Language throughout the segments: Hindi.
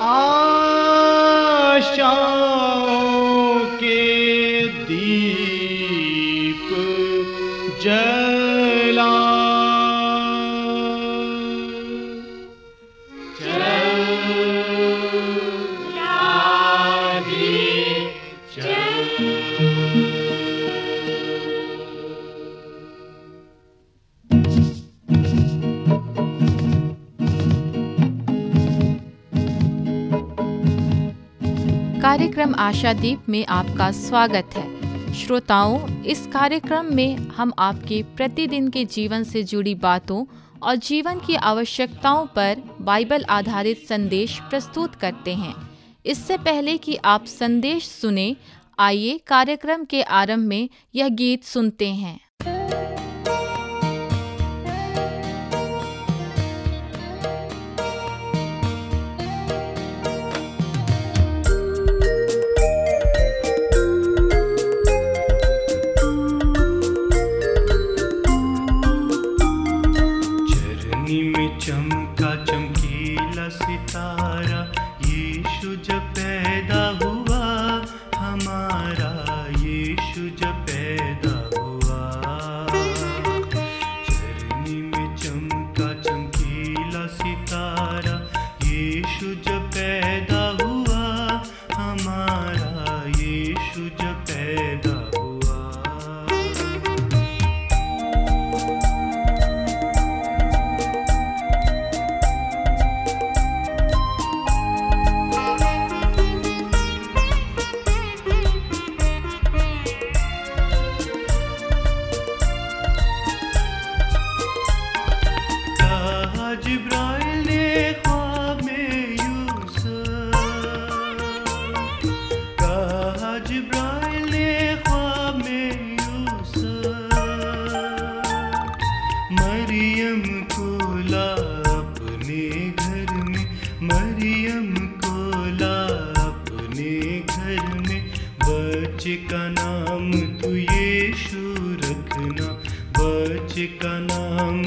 आशाओं कार्यक्रम आशादीप में आपका स्वागत है। श्रोताओं, इस कार्यक्रम में हम आपके प्रतिदिन के जीवन से जुड़ी बातों और जीवन की आवश्यकताओं पर बाइबल आधारित संदेश प्रस्तुत करते हैं। इससे पहले कि आप संदेश सुने, आइए कार्यक्रम के आरंभ में यह गीत सुनते हैं। बच्चे का नाम तू यीशु रखना बच्चे का नाम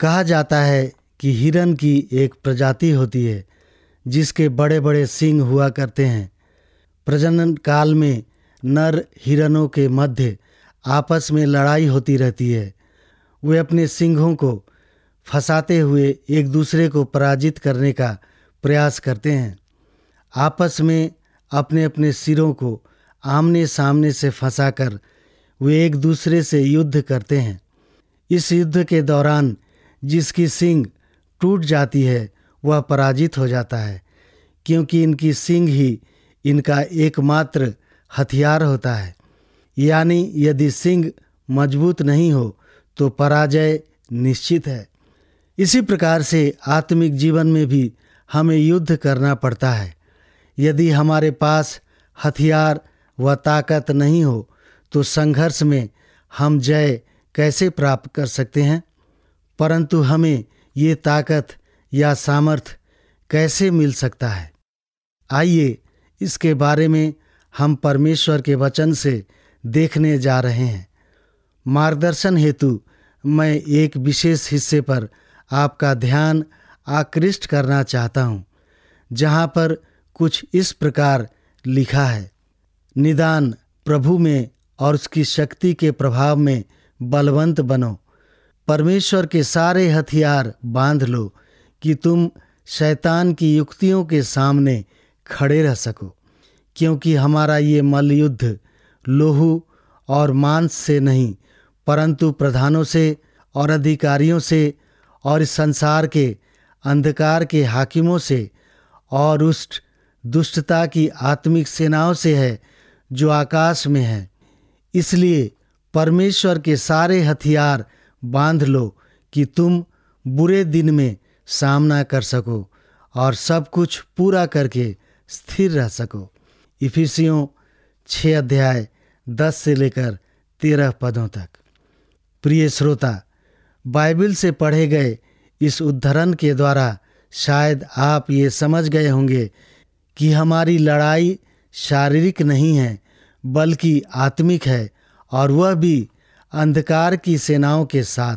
कहा जाता है कि हिरन की एक प्रजाति होती है, जिसके बड़े बड़े सींग हुआ करते हैं। प्रजनन काल में नर हिरनों के मध्य आपस में लड़ाई होती रहती है। वे अपने सिंहों को फंसाते हुए एक दूसरे को पराजित करने का प्रयास करते हैं। आपस में अपने अपने सिरों को आमने सामने से फंसाकर वे एक दूसरे से युद्ध करते हैं। इस युद्ध के दौरान जिसकी सींग टूट जाती है, वह पराजित हो जाता है, क्योंकि इनकी सींग ही इनका एकमात्र हथियार होता है। यानी यदि सींग मज़बूत नहीं हो तो पराजय निश्चित है। इसी प्रकार से आत्मिक जीवन में भी हमें युद्ध करना पड़ता है। यदि हमारे पास हथियार व ताकत नहीं हो तो संघर्ष में हम जय कैसे प्राप्त कर सकते हैं? परंतु हमें ये ताकत या सामर्थ कैसे मिल सकता है? आइए इसके बारे में हम परमेश्वर के वचन से देखने जा रहे हैं। मार्गदर्शन हेतु मैं एक विशेष हिस्से पर आपका ध्यान आकृष्ट करना चाहता हूँ, जहाँ पर कुछ इस प्रकार लिखा है। निदान प्रभु में और उसकी शक्ति के प्रभाव में बलवंत बनो। परमेश्वर के सारे हथियार बाँध लो कि तुम शैतान की युक्तियों के सामने खड़े रह सको, क्योंकि हमारा ये मल्लयुद्ध लोहू और मांस से नहीं, परंतु प्रधानों से और अधिकारियों से और इस संसार के अंधकार के हाकिमों से और उस दुष्टता की आत्मिक सेनाओं से है जो आकाश में है। इसलिए परमेश्वर के सारे हथियार बाँध लो कि तुम बुरे दिन में सामना कर सको और सब कुछ पूरा करके स्थिर रह सको। इफिसियों छः अध्याय दस से लेकर तेरह पदों तक। प्रिय श्रोता, बाइबल से पढ़े गए इस उद्धरण के द्वारा शायद आप ये समझ गए होंगे कि हमारी लड़ाई शारीरिक नहीं है, बल्कि आत्मिक है और वह भी अंधकार की सेनाओं के साथ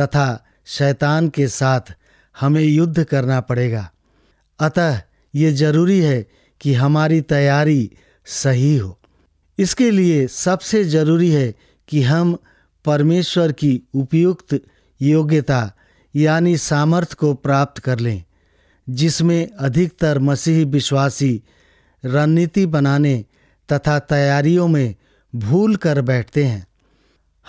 तथा शैतान के साथ हमें युद्ध करना पड़ेगा। अतः ये ज़रूरी है कि हमारी तैयारी सही हो। इसके लिए सबसे ज़रूरी है कि हम परमेश्वर की उपयुक्त योग्यता यानी सामर्थ्य को प्राप्त कर लें, जिसमें अधिकतर मसीही विश्वासी रणनीति बनाने तथा तैयारियों में भूल कर बैठते हैं।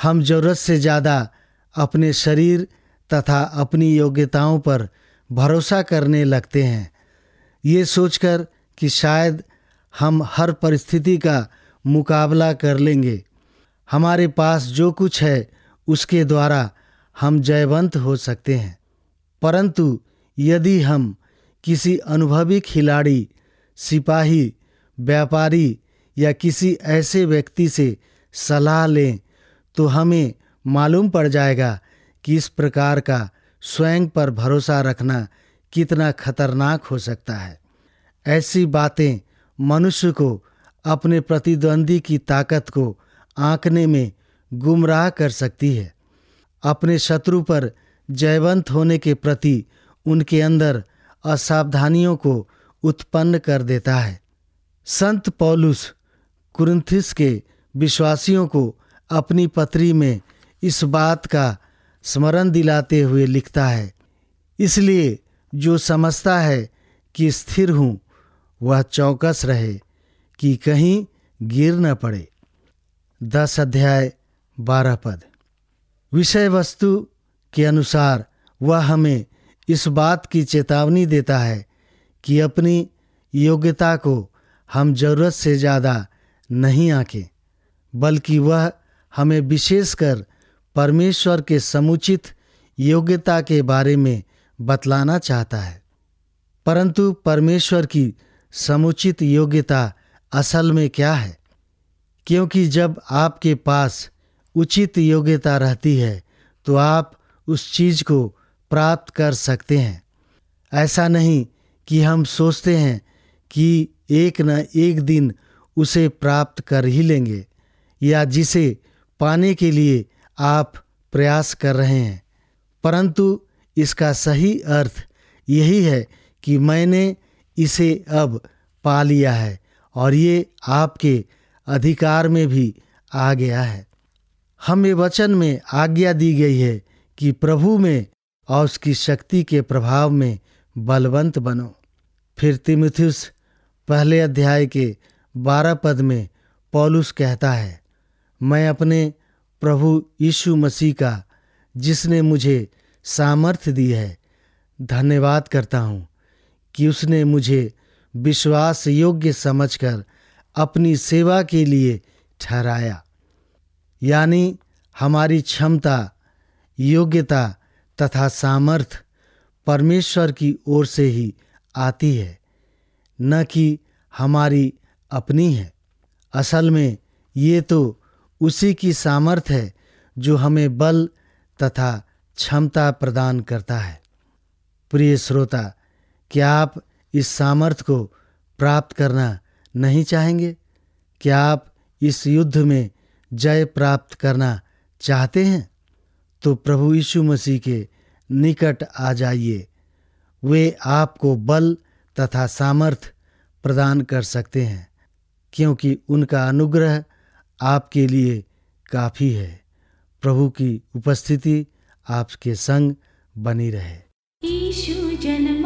हम ज़रूरत से ज़्यादा अपने शरीर तथा अपनी योग्यताओं पर भरोसा करने लगते हैं। ये सोचकर कि शायद हम हर परिस्थिति का मुकाबला कर लेंगे। हमारे पास जो कुछ है, उसके द्वारा हम जयवंत हो सकते हैं। परंतु यदि हम किसी अनुभवी खिलाड़ी, सिपाही, व्यापारी या किसी ऐसे व्यक्ति से सलाह लें तो हमें मालूम पड़ जाएगा कि इस प्रकार का स्वयं पर भरोसा रखना कितना खतरनाक हो सकता है। ऐसी बातें मनुष्य को अपने प्रतिद्वंदी की ताकत को आंकने में गुमराह कर सकती है। अपने शत्रु पर जयवंत होने के प्रति उनके अंदर असावधानियों को उत्पन्न कर देता है। संत पौलुस कुरिन्थिस के विश्वासियों को अपनी पत्री में इस बात का स्मरण दिलाते हुए लिखता है, इसलिए जो समझता है कि स्थिर हूँ, वह चौकस रहे कि कहीं गिर न पड़े। दस अध्याय, बारह पद। विषय वस्तु के अनुसार वह हमें इस बात की चेतावनी देता है कि अपनी योग्यता को हम ज़रूरत से ज़्यादा नहीं आंकें, बल्कि वह हमें विशेषकर परमेश्वर के समुचित योग्यता के बारे में बतलाना चाहता है। परंतु परमेश्वर की समुचित योग्यता असल में क्या है? क्योंकि जब आपके पास उचित योग्यता रहती है तो आप उस चीज़ को प्राप्त कर सकते हैं। ऐसा नहीं कि हम सोचते हैं कि एक न एक दिन उसे प्राप्त कर ही लेंगे, या जिसे पाने के लिए आप प्रयास कर रहे हैं। परंतु इसका सही अर्थ यही है कि मैंने इसे अब पा लिया है और ये आपके अधिकार में भी आ गया है। हमें वचन में आज्ञा दी गई है कि प्रभु में और उसकी शक्ति के प्रभाव में बलवंत बनो। फिर तिमिथुस पहले अध्याय के बारह पद में पॉलुस कहता है मैं अपने प्रभु यीशु मसीह का, जिसने मुझे सामर्थ्य दी है, धन्यवाद करता हूँ कि उसने मुझे विश्वास योग्य समझकर अपनी सेवा के लिए ठहराया। यानी हमारी क्षमता, योग्यता तथा सामर्थ परमेश्वर की ओर से ही आती है, न कि हमारी अपनी है। असल में ये तो उसी की सामर्थ है, जो हमें बल तथा क्षमता प्रदान करता है। प्रिय श्रोता, क्या आप इस सामर्थ्य को प्राप्त करना नहीं चाहेंगे? क्या आप इस युद्ध में जय प्राप्त करना चाहते हैं? तो प्रभु यीशु मसीह के निकट आ जाइए। वे आपको बल तथा सामर्थ प्रदान कर सकते हैं, क्योंकि उनका अनुग्रह आपके लिए काफ़ी है। प्रभु की उपस्थिति आपके संग बनी रहे। यीशु जन्मा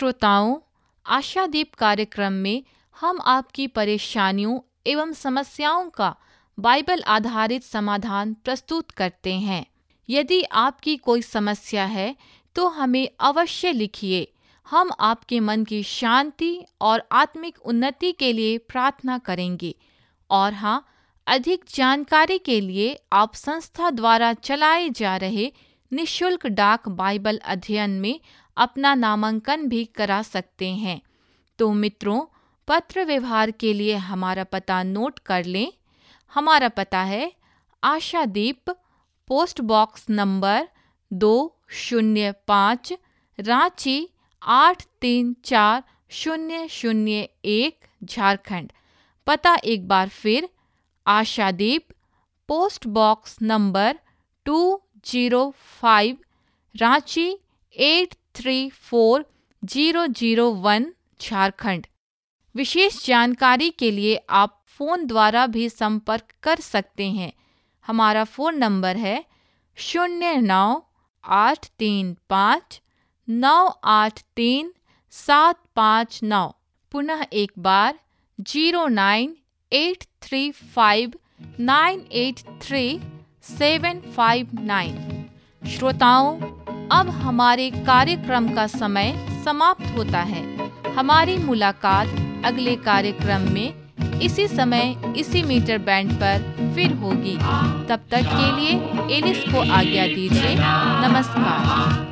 श्रोताओं, आशादीप कार्यक्रम में हम आपकी परेशानियों एवं समस्याओं का बाइबल आधारित समाधान प्रस्तुत करते हैं। यदि आपकी कोई समस्या है तो हमें अवश्य लिखिए। हम आपके मन की शांति और आत्मिक उन्नति के लिए प्रार्थना करेंगे। और हाँ अधिक जानकारी के लिए आप संस्था द्वारा चलाए जा रहे निशुल्क डाक बाइबल अध्ययन में अपना नामांकन भी करा सकते हैं। तो मित्रों, पत्र व्यवहार के लिए हमारा पता नोट कर लें। हमारा पता है, आशादीप, पोस्ट बॉक्स नंबर दो शून्य पाँच, रांची आठ तीन चार शून्य शून्य एक, झारखंड। पता एक बार फिर, Ashadeep, post box number two zero five Ranchi eight three four zero zero one Jharkhand. विशेष जानकारी के लिए आप फ़ोन द्वारा भी संपर्क कर सकते हैं। हमारा फ़ोन नंबर है शून्य नौ आठ तीन पाँच नौ आठ तीन सात पाँच नौ। पुनः एक बार zero nine eight three five nine eight three seven five nine. श्रोताओं अब हमारे कार्यक्रम का समय समाप्त होता है। हमारी मुलाकात अगले कार्यक्रम में इसी समय इसी मीटर बैंड पर फिर होगी। तब तक के लिए एलिस को आज्ञा दीजिए। नमस्कार।